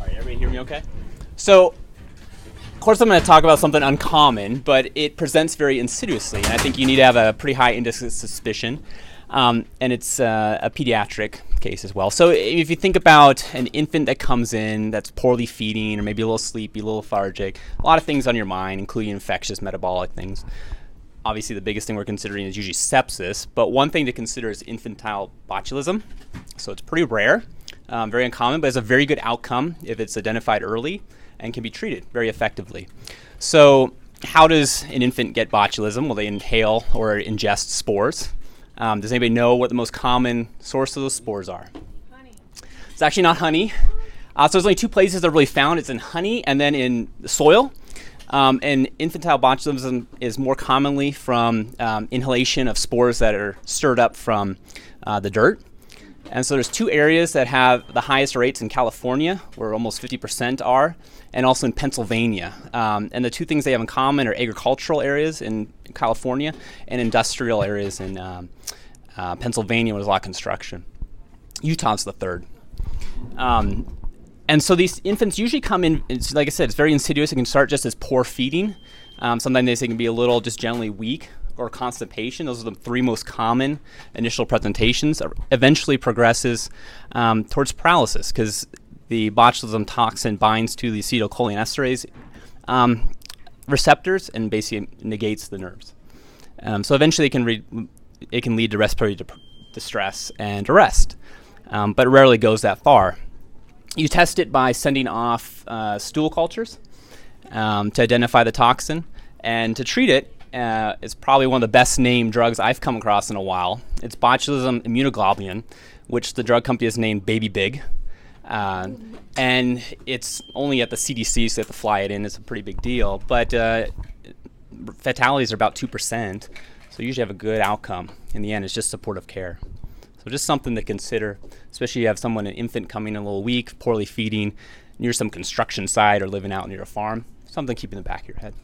All right, hear me okay? So, of course, I'm going to talk about something uncommon, but it presents very insidiously, and I think you need to have a pretty high index of suspicion. Um, and it's uh, a pediatric case as well. So, if you think about an infant that comes in that's poorly feeding, or maybe a little sleepy, a little lethargic, a lot of things on your mind, including infectious, metabolic things. Obviously, the biggest thing we're considering is usually sepsis, but one thing to consider is infantile botulism. So, it's pretty rare um, very uncommon, but has a very good outcome if it's identified early and can be treated very effectively. So, how does an infant get botulism? Well, they inhale or ingest spores. Um, does anybody know what the most common source of those spores are? Honey. It's actually not honey. Uh, so there's only two places they're really found. It's in honey and then in the soil. Um, and infantile botulism is more commonly from um, inhalation of spores that are stirred up from uh, the dirt. And so there's two areas that have the highest rates in California, where almost 50% are, and also in Pennsylvania. Um, and the two things they have in common are agricultural areas in California and industrial areas in um, uh, Pennsylvania, where there's a lot of construction. Utah's the third. Um, and so these infants usually come in, like I said, it's very insidious. It can start just as poor feeding. Um, sometimes they can be a little just generally weak or constipation. Those are the three most common initial presentations. Eventually progresses um, towards paralysis because the botulism toxin binds to the acetylcholinesterase um, receptors and basically negates the nerves. Um, so eventually it can, re- it can lead to respiratory de- distress and arrest, um, but rarely goes that far. You test it by sending off uh, stool cultures um, to identify the toxin. And to treat it, uh, is probably one of the best named drugs I've come across in a while. It's botulism immunoglobulin, which the drug company has named BabyBIG. Uh, and it's only at the CDC, so they have to fly it in. It's a pretty big deal. But uh, fatalities are about 2%, so you usually have a good outcome. In the end, it's just supportive care. So just something to consider, especially if you have someone, an infant coming in a little weak, poorly feeding, near some construction site or living out near a farm. Something to keep in the back of your head.